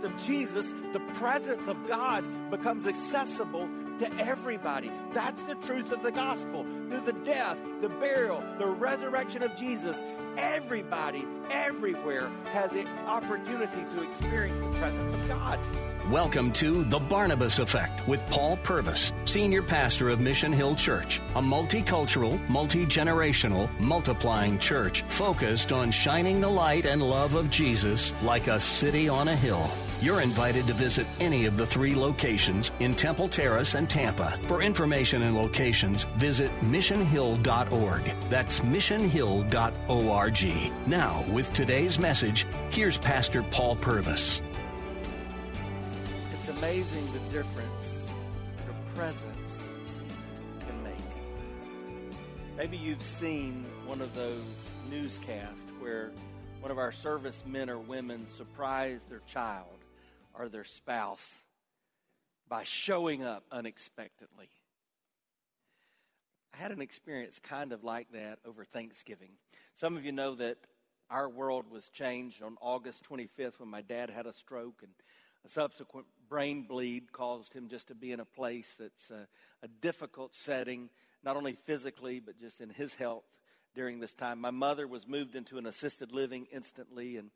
Birth of Jesus, the presence of God becomes accessible to everybody. That's the truth of the gospel. Through the death, the burial, the resurrection of Jesus, everybody, everywhere has the opportunity to experience the presence of God. Welcome to The Barnabas Effect with Paul Purvis, Senior Pastor of Mission Hill Church, a multicultural, multi generational, multiplying church focused on shining the light and love of Jesus like a city on a hill. You're invited to visit any of the three locations in Temple Terrace and Tampa. For information and locations, visit missionhill.org. That's missionhill.org. Now, with today's message, here's Pastor Paul Purvis. It's amazing the difference your presence can make. Maybe you've seen one of those newscasts where one of our servicemen or women surprised their child or their spouse by showing up unexpectedly. I had an experience kind of like that over Thanksgiving. Some of you know that our world was changed on August 25th when my dad had a stroke and a subsequent brain bleed caused him just to be in a place that's a, a difficult setting, not only physically, but just in his health during this time. My mother was moved into an assisted living instantly, and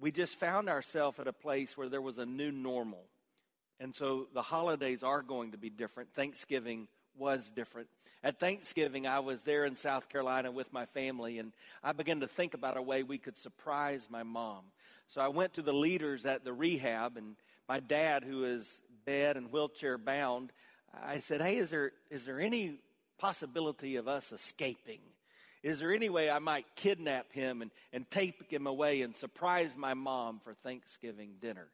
we just found ourselves at a place where there was a new normal. And so the holidays are going to be different. Thanksgiving was different. At Thanksgiving, I was there in South Carolina with my family, and I began to think about a way we could surprise my mom. So I went to the leaders at the rehab, and my dad, who is bed and wheelchair bound, I said, Hey, is there, is there any possibility of us escaping? Is there any way I might kidnap him and, and take him away and surprise my mom for Thanksgiving dinner?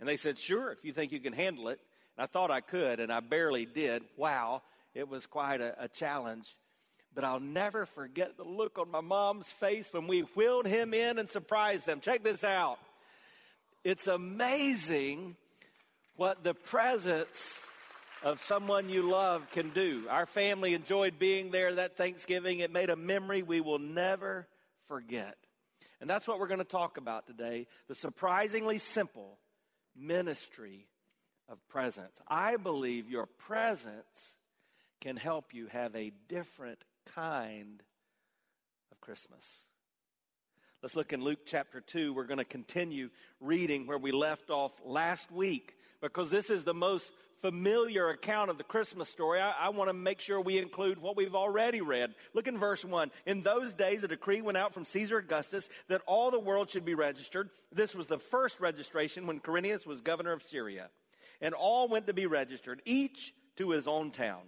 And they said, Sure, if you think you can handle it. And I thought I could, and I barely did. Wow, it was quite a, a challenge. But I'll never forget the look on my mom's face when we wheeled him in and surprised them. Check this out. It's amazing what the presence of someone you love can do. Our family enjoyed being there that Thanksgiving. It made a memory we will never forget. And that's what we're going to talk about today the surprisingly simple ministry of presence. I believe your presence can help you have a different kind of Christmas. Let's look in Luke chapter 2. We're going to continue reading where we left off last week because this is the most familiar account of the Christmas story. I, I want to make sure we include what we've already read. Look in verse 1. In those days, a decree went out from Caesar Augustus that all the world should be registered. This was the first registration when Quirinius was governor of Syria. And all went to be registered, each to his own town.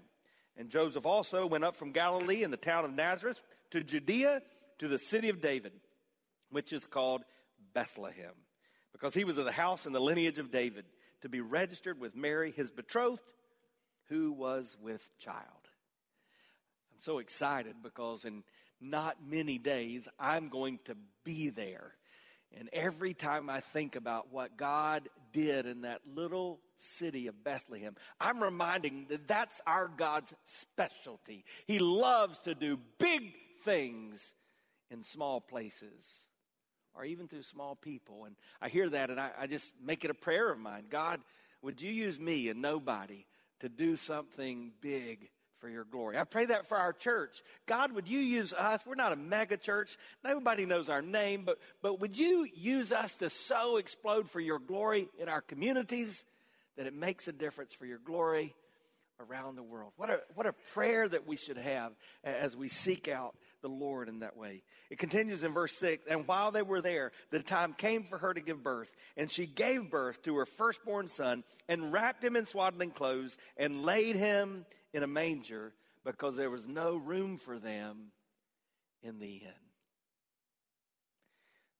And Joseph also went up from Galilee in the town of Nazareth to Judea to the city of David, which is called Bethlehem, because he was of the house and the lineage of David, to be registered with Mary, his betrothed, who was with child. I'm so excited because in not many days I'm going to be there. And every time I think about what God did in that little city of Bethlehem, I'm reminding that that's our God's specialty. He loves to do big things in small places or even through small people. And I hear that and I, I just make it a prayer of mine. God, would you use me and nobody to do something big for your glory. I pray that for our church. God, would you use us? We're not a mega church. Nobody knows our name, but, but would you use us to so explode for your glory in our communities that it makes a difference for your glory around the world? What a, what a prayer that we should have as we seek out the Lord in that way. It continues in verse 6 And while they were there, the time came for her to give birth. And she gave birth to her firstborn son and wrapped him in swaddling clothes and laid him in a manger because there was no room for them in the inn.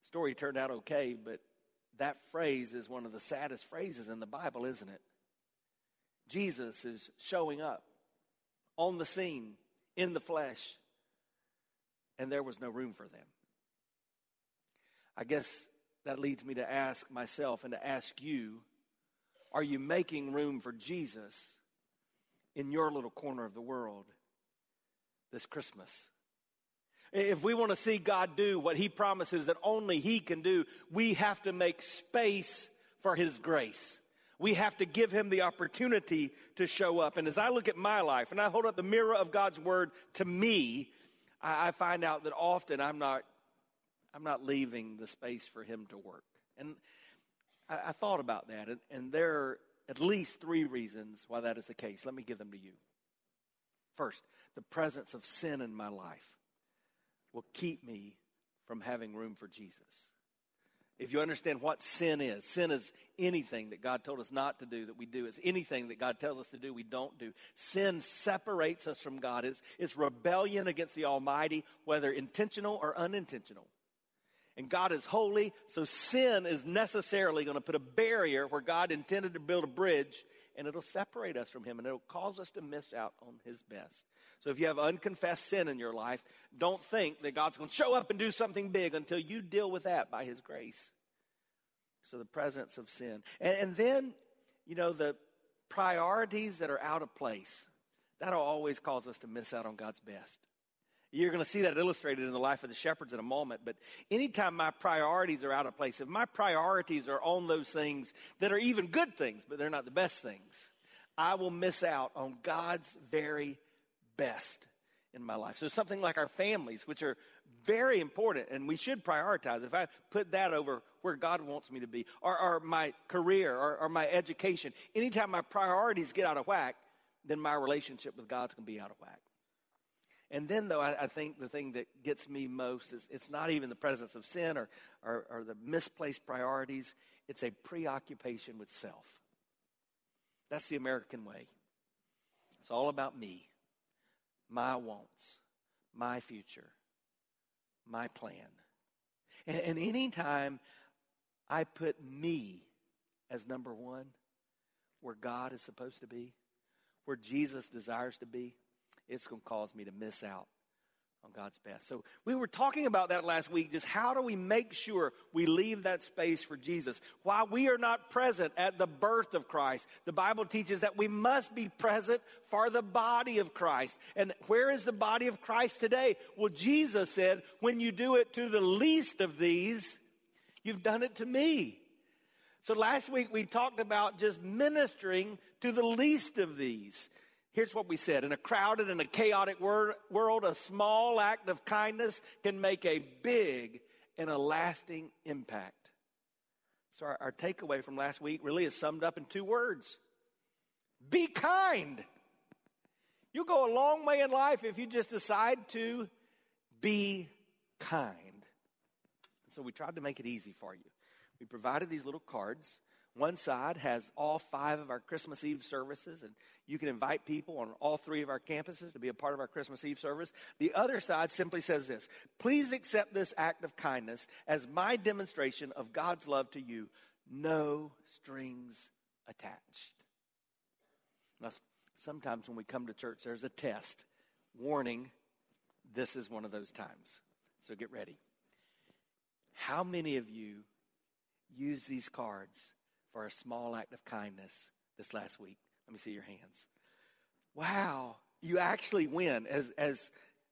The Story turned out okay, but that phrase is one of the saddest phrases in the Bible, isn't it? Jesus is showing up on the scene in the flesh, and there was no room for them. I guess that leads me to ask myself and to ask you are you making room for Jesus in your little corner of the world this Christmas? If we want to see God do what He promises that only He can do, we have to make space for His grace. We have to give Him the opportunity to show up. And as I look at my life and I hold up the mirror of God's Word to me, I, find out that often I'm not, I'm not leaving the space for Him to work. And I, I thought about that, and, and there are at least three reasons why that is the case. Let me give them to you. First, the presence of sin in my life will keep me from having room for Jesus. If you understand what sin is, sin is anything that God told us not to do that we do. It's anything that God tells us to do we don't do. Sin separates us from God. It's, it's rebellion against the Almighty, whether intentional or unintentional. And God is holy, so sin is necessarily going to put a barrier where God intended to build a bridge, and it'll separate us from Him, and it'll cause us to miss out on His best. So if you have unconfessed sin in your life, don't think that God's going to show up and do something big until you deal with that by His grace. So the presence of sin. And, and then, you know, the priorities that are out of place, that'll always cause us to miss out on God's best. You're going to see that illustrated in the life of the shepherds in a moment. But anytime my priorities are out of place, if my priorities are on those things that are even good things, but they're not the best things, I will miss out on God's very best in my life. So something like our families, which are very important and we should prioritize. If I put that over where God wants me to be, or, or my career, or, or my education, anytime my priorities get out of whack, then my relationship with God's going to be out of whack. And then, though, I, I, think the thing that gets me most is it's not even the presence of sin or, or, or the misplaced priorities, it's a preoccupation with self. That's the American way. It's all about me my wants, my future, my plan. And, and anytime I put me as number one, where God is supposed to be, where Jesus desires to be, it's going to cause me to miss out on God's best. So we were talking about that last week. Just how do we make sure we leave that space for Jesus? While we are not present at the birth of Christ, the Bible teaches that we must be present for the body of Christ. And where is the body of Christ today? Well, Jesus said, when you do it to the least of these, you've done it to me. So last week we talked about just ministering to the least of these. Here's what we said. In a crowded and a chaotic world, a small act of kindness can make a big and a lasting impact. So, our, our, takeaway from last week really is summed up in two words Be kind. You'll go a long way in life if you just decide to be kind. And so, we tried to make it easy for you. We provided these little cards one side has all five of our Christmas Eve services, and you can invite people on all three of our campuses to be a part of our Christmas Eve service. The other side simply says this Please accept this act of kindness as my demonstration of God's love to you. No strings attached. Now, sometimes when we come to church, there's a test. Warning, this is one of those times. So get ready. How many of you use these cards for a small act of kindness this last week? Let me see your hands. Wow, you actually win. As, as,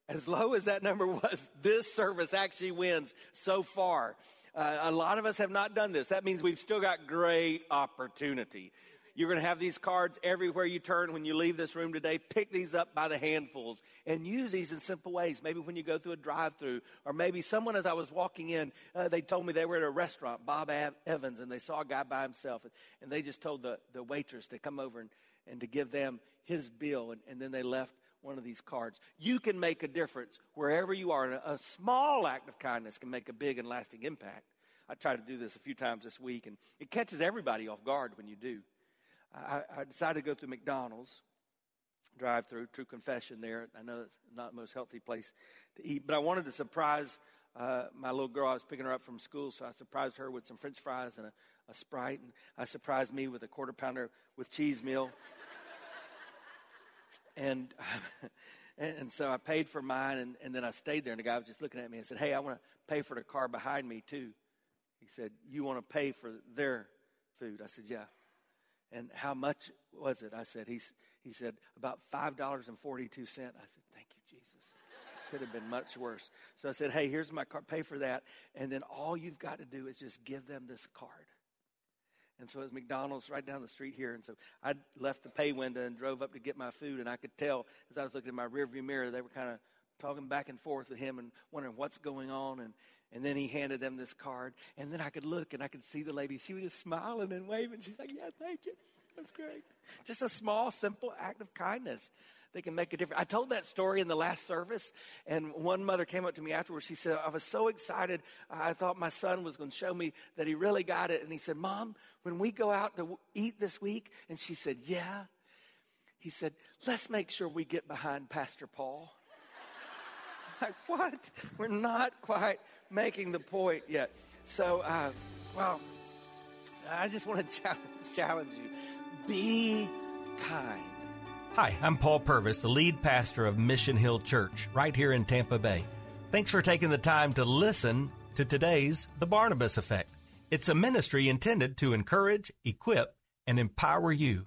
as low as that number was, this service actually wins so far. Uh, a lot of us have not done this. That means we've still got great opportunity. You're going to have these cards everywhere you turn when you leave this room today. Pick these up by the handfuls and use these in simple ways. Maybe when you go through a drive through, or maybe someone, as I was walking in, uh, they told me they were at a restaurant, Bob Evans, and they saw a guy by himself. And they just told the, the waitress to come over and, and to give them his bill. And, and then they left one of these cards. You can make a difference wherever you are. And a, a small act of kindness can make a big and lasting impact. I tried to do this a few times this week, and it catches everybody off guard when you do. I, I decided to go through McDonald's drive through, true confession there. I know it's not the most healthy place to eat, but I wanted to surprise uh, my little girl, I was picking her up from school, so I surprised her with some french fries and a, a Sprite. And I surprised me with a quarter pounder with cheese meal. and, and so I paid for mine, and, and then I stayed there. And the guy was just looking at me and said, Hey, I want to pay for the car behind me, too. He said, You want to pay for their food? I said, Yeah. And how much was it? I said, he's, he said, about $5.42. I said, thank you, Jesus. This could have been much worse. So I said, hey, here's my card. Pay for that. And then all you've got to do is just give them this card. And so it was McDonald's right down the street here. And so I left the pay window and drove up to get my food. And I could tell as I was looking in my rearview mirror, they were kind of talking back and forth with him and wondering what's going on. And, and then he handed them this card. And then I could look and I could see the lady. She was just smiling and waving. She's like, yeah, thank you. That's great. Just a small, simple act of kindness they can make a difference. I told that story in the last service, and one mother came up to me afterwards. She said, I was so excited. I thought my son was going to show me that he really got it. And he said, Mom, when we go out to eat this week, and she said, Yeah. He said, Let's make sure we get behind Pastor Paul. Like, what? We're not quite making the point yet. So, uh, well, I just want to challenge, challenge you be kind. Hi, I'm Paul Purvis, the lead pastor of Mission Hill Church, right here in Tampa Bay. Thanks for taking the time to listen to today's The Barnabas Effect. It's a ministry intended to encourage, equip, and empower you.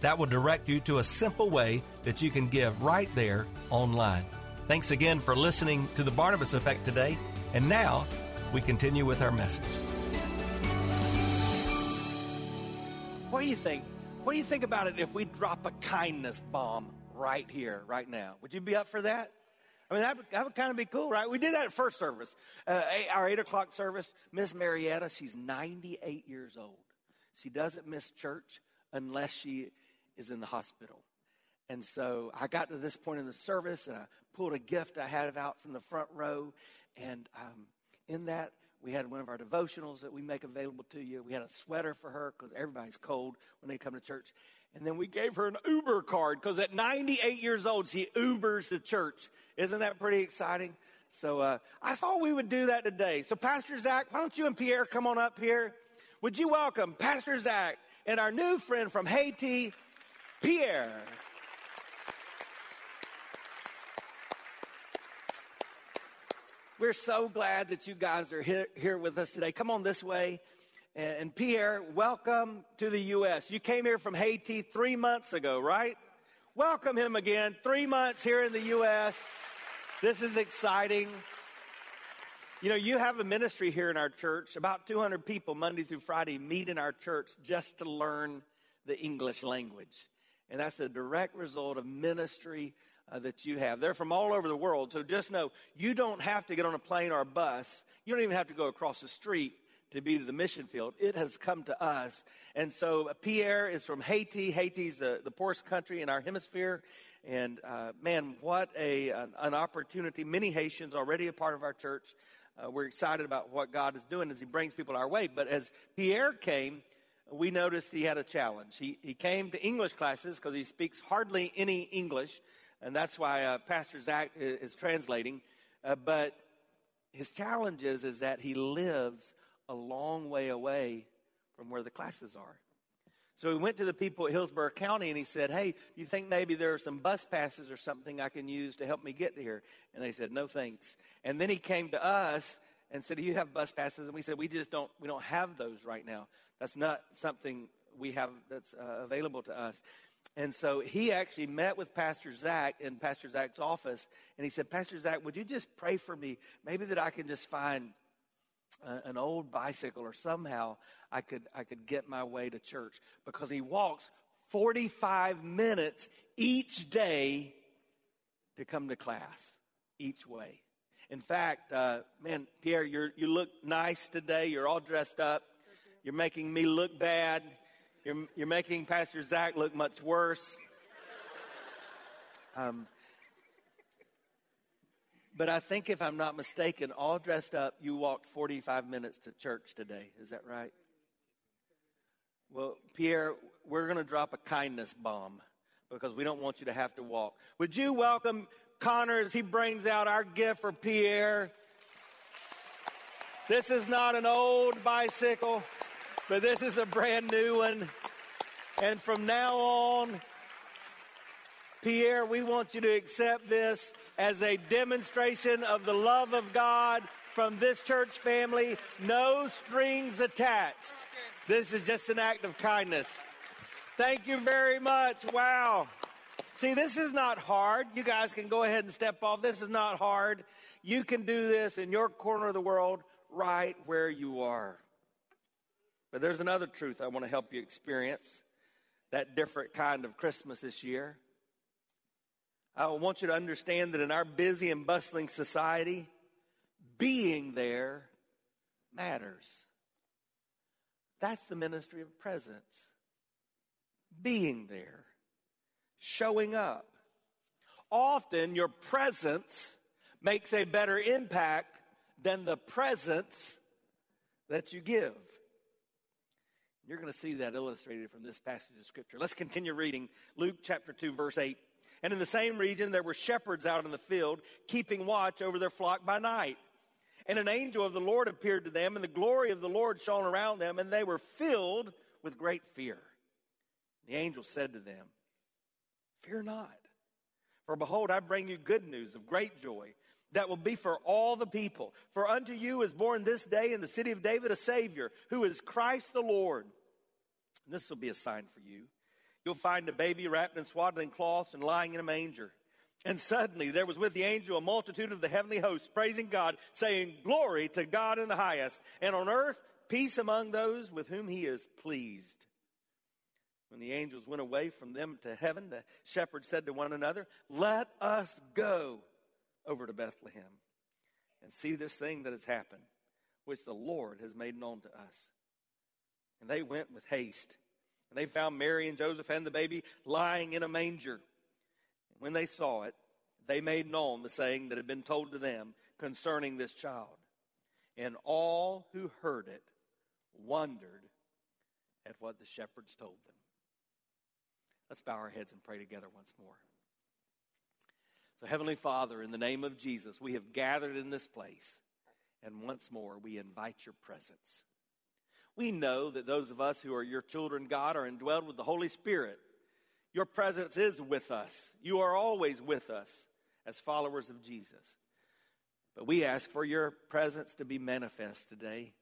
That will direct you to a simple way that you can give right there online. Thanks again for listening to The Barnabas Effect today. And now we continue with our message. What do you think? What do you think about it if we drop a kindness bomb right here, right now? Would you be up for that? I mean, that would, that would kind of be cool, right? We did that at first service. Uh, eight, our 8 o'clock service, Miss Marietta, she's 98 years old. She doesn't miss church unless she is in the hospital. And so I got to this point in the service and I pulled a gift I had out from the front row. And um, in that, we had one of our devotionals that we make available to you. We had a sweater for her because everybody's cold when they come to church. And then we gave her an Uber card because at 98 years old, she Ubers to church. Isn't that pretty exciting? So uh, I thought we would do that today. So, Pastor Zach, why don't you and Pierre come on up here? Would you welcome Pastor Zach and our new friend from Haiti, Pierre? We're so glad that you guys are here, here with us today. Come on this way. And, and Pierre, welcome to the U.S. You came here from Haiti three months ago, right? Welcome him again. Three months here in the U.S. This is exciting. You know, you have a ministry here in our church. About 200 people, Monday through Friday, meet in our church just to learn the English language. And that's a direct result of ministry uh, that you have. They're from all over the world. So just know you don't have to get on a plane or a bus. You don't even have to go across the street to be to the mission field. It has come to us. And so uh, Pierre is from Haiti. Haiti's the, the poorest country in our hemisphere. And uh, man, what a, an, an, opportunity. Many Haitians already a part of our church. Uh, we're excited about what God is doing as He brings people our way. But as Pierre came, we noticed he had a challenge. He, he came to English classes because he speaks hardly any English and that's why uh, Pastor Zach is, is translating. Uh, but his challenge is, is that he lives a long way away from where the classes are. So he went to the people at Hillsborough County and he said, Hey, you think maybe there are some bus passes or something I can use to help me get here? And they said, No thanks. And then he came to us and said, Do you have bus passes? And we said, We just don't, we don't have those right now. That's not something we have that's uh, available to us. And so he actually met with Pastor Zach in Pastor Zach's office, and he said, Pastor Zach, would you just pray for me? Maybe that I can just find uh, an old bicycle or somehow I could, I could get my way to church. Because he walks 45 minutes each day to come to class, each way. In fact, uh, man, Pierre, you you look nice today. You're all dressed up. You're making me look bad. You're, you're making Pastor Zach look much worse. Um, but I think, if I'm not mistaken, all dressed up, you walked 45 minutes to church today. Is that right? Well, Pierre, we're going to drop a kindness bomb because we don't want you to have to walk. Would you welcome Connor as he brings out our gift for Pierre? This is not an old bicycle, but this is a brand new one. And from now on, Pierre, we want you to accept this as a demonstration of the love of God from this church family. No strings attached. This is just an act of kindness. Thank you very much. Wow. See, this is not hard. You guys can go ahead and step off. This is not hard. You can do this in your corner of the world right where you are. But there's another truth I want to help you experience that different kind of Christmas this year. I want you to understand that in our busy and bustling society, being there matters. That's the ministry of presence. Being there, showing up. Often your presence makes a better impact than the presence that you give. You're going to see that illustrated from this passage of Scripture. Let's continue reading Luke chapter 2, verse 8. And in the same region, there were shepherds out in the field, keeping watch over their flock by night. And an angel of the Lord appeared to them, and the glory of the Lord shone around them, and they were filled with great fear. The angel said to them, Fear not, for behold, I bring you good news of great joy that will be for all the people. For unto you is born this day in the city of David a Savior, who is Christ the Lord. This will be a sign for you. You'll find a baby wrapped in swaddling cloths and lying in a manger. And suddenly there was with the angel a multitude of the heavenly hosts praising God, saying, Glory to God in the highest, and on earth peace among those with whom he is pleased. When the angels went away from them to heaven, the shepherds said to one another, Let us go over to Bethlehem and see this thing that has happened, which the Lord has made known to us. And they went with haste and they found Mary and Joseph and the baby lying in a manger. And When they saw it, they made known the saying that had been told to them concerning this child. And all who heard it wondered at what the shepherds told them. Let's bow our heads and pray together once more. So, Heavenly Father, in the name of Jesus, we have gathered in this place, and once more we invite your presence. We know that those of us who are your children, God, are indwelled with the Holy Spirit. Your presence is with us. You are always with us as followers of Jesus. But we ask for your presence to be manifest today.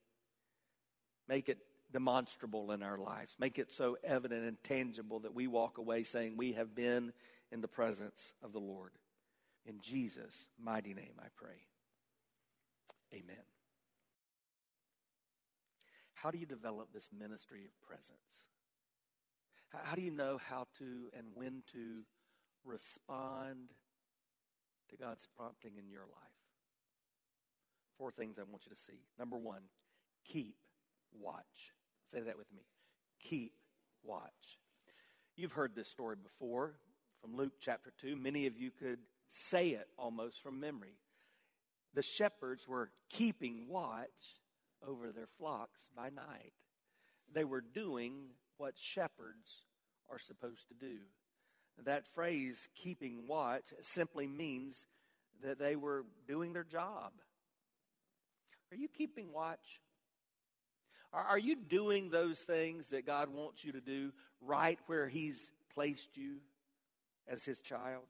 Make it demonstrable in our lives. Make it so evident and tangible that we walk away saying we have been in the presence of the Lord. In Jesus' mighty name I pray. Amen. How do you develop this ministry of presence? How do you know how to and when to respond to God's prompting in your life? Four things I want you to see. Number one, keep watch. Say that with me. Keep watch. You've heard this story before from Luke chapter 2. Many of you could say it almost from memory. The shepherds were keeping watch over their flocks by night. They were doing what shepherds are supposed to do. That phrase, keeping watch, simply means that they were doing their job. Are you keeping watch? Are, you doing those things that God wants you to do right where He's placed you as His child?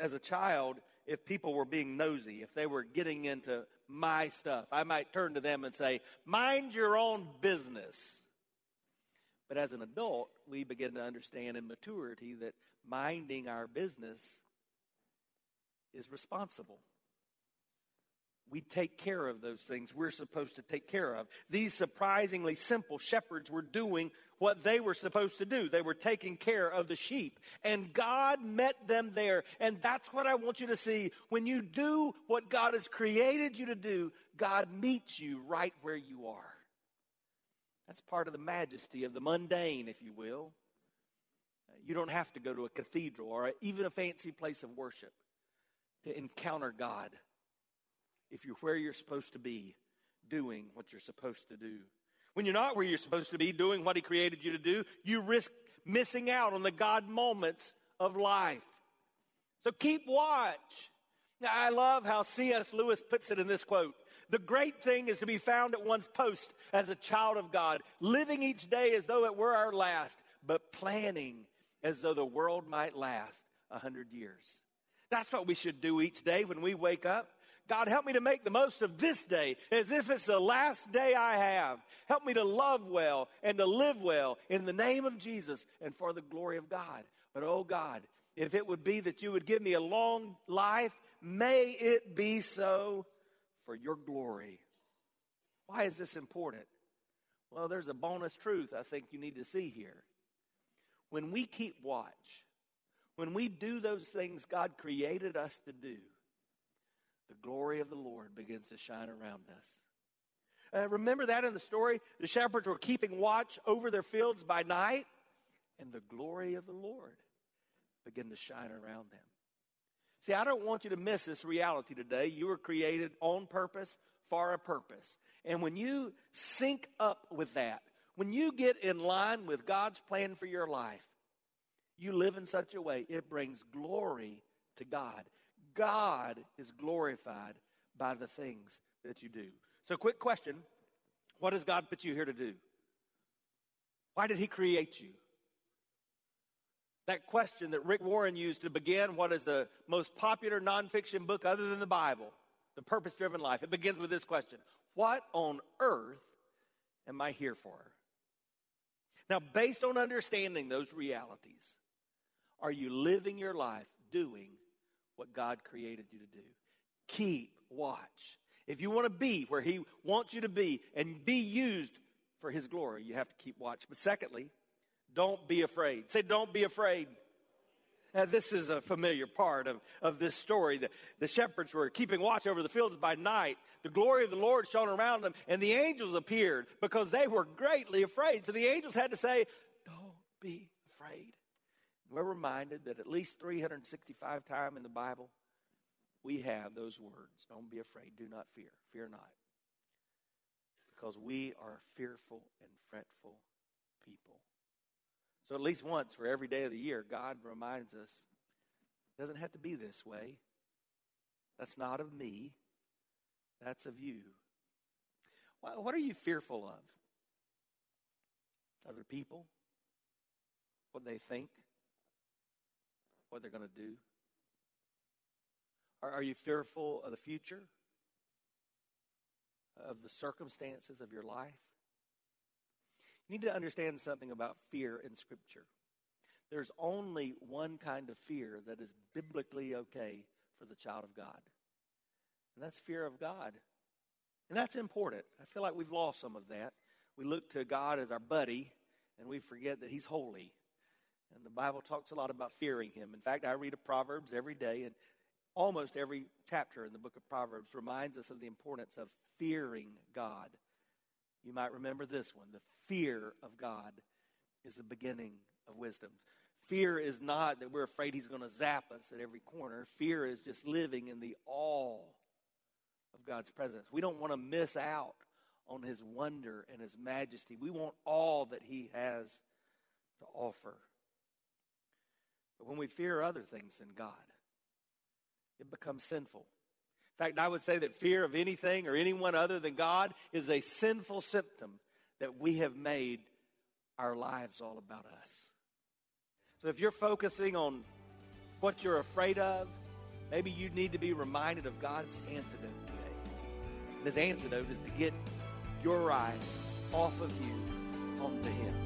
As a child, if people were being nosy, if they were getting into my stuff. I might turn to them and say, Mind your own business. But as an adult, we begin to understand in maturity that minding our business is responsible. We take care of those things we're supposed to take care of. These surprisingly simple shepherds were doing what they were supposed to do. They were taking care of the sheep. And God met them there. And that's what I want you to see. When you do what God has created you to do, God meets you right where you are. That's part of the majesty of the mundane, if you will. You don't have to go to a cathedral or even a fancy place of worship to encounter God if you're where you're supposed to be, doing what you're supposed to do. When you're not where you're supposed to be, doing what He created you to do, you risk missing out on the God moments of life. So keep watch. Now, I love how C.S. Lewis puts it in this quote The great thing is to be found at one's post as a child of God, living each day as though it were our last, but planning as though the world might last a hundred years. That's what we should do each day when we wake up. God, help me to make the most of this day as if it's the last day I have. Help me to love well and to live well in the name of Jesus and for the glory of God. But oh God, if it would be that you would give me a long life, may it be so for your glory. Why is this important? Well, there's a bonus truth I think you need to see here. When we keep watch, when we do those things God created us to do, the glory of the Lord begins to shine around us. Uh, remember that in the story? The shepherds were keeping watch over their fields by night, and the glory of the Lord began to shine around them. See, I don't want you to miss this reality today. You were created on purpose for a purpose. And when you sync up with that, when you get in line with God's plan for your life, you live in such a way it brings glory to God. God is glorified by the things that you do. So, quick question What does God put you here to do? Why did He create you? That question that Rick Warren used to begin what is the most popular nonfiction book other than the Bible, The Purpose Driven Life. It begins with this question What on earth am I here for? Now, based on understanding those realities, are you living your life doing what God created you to do. Keep watch. If you want to be where He wants you to be and be used for His glory, you have to keep watch. But secondly, don't be afraid. Say, don't be afraid. Now, this is a familiar part of, of this story. The, the shepherds were keeping watch over the fields by night. The glory of the Lord shone around them, and the angels appeared because they were greatly afraid. So the angels had to say, Don't be afraid. We're reminded that at least 365 times in the Bible, we have those words Don't be afraid, do not fear, fear not. Because we are fearful and fretful people. So, at least once for every day of the year, God reminds us it doesn't have to be this way. That's not of me, that's of you. What are you fearful of? Other people? What they think? What they're going to do? Are, are you fearful of the future? Of the circumstances of your life? You need to understand something about fear in Scripture. There's only one kind of fear that is biblically okay for the child of God, and that's fear of God. And that's important. I feel like we've lost some of that. We look to God as our buddy, and we forget that He's holy and the Bible talks a lot about fearing Him. In fact, I read a Proverbs every day, and almost every chapter in the book of Proverbs reminds us of the importance of fearing God. You might remember this one the fear of God is the beginning of wisdom. Fear is not that we're afraid He's going to zap us at every corner, fear is just living in the awe of God's presence. We don't want to miss out on His wonder and His majesty. We want all that He has to offer. But when we fear other things than God, it becomes sinful. In fact, I would say that fear of anything or anyone other than God is a sinful symptom that we have made our lives all about us. So if you're focusing on what you're afraid of, maybe you need to be reminded of God's antidote today. And his antidote is to get your eyes off of you onto Him.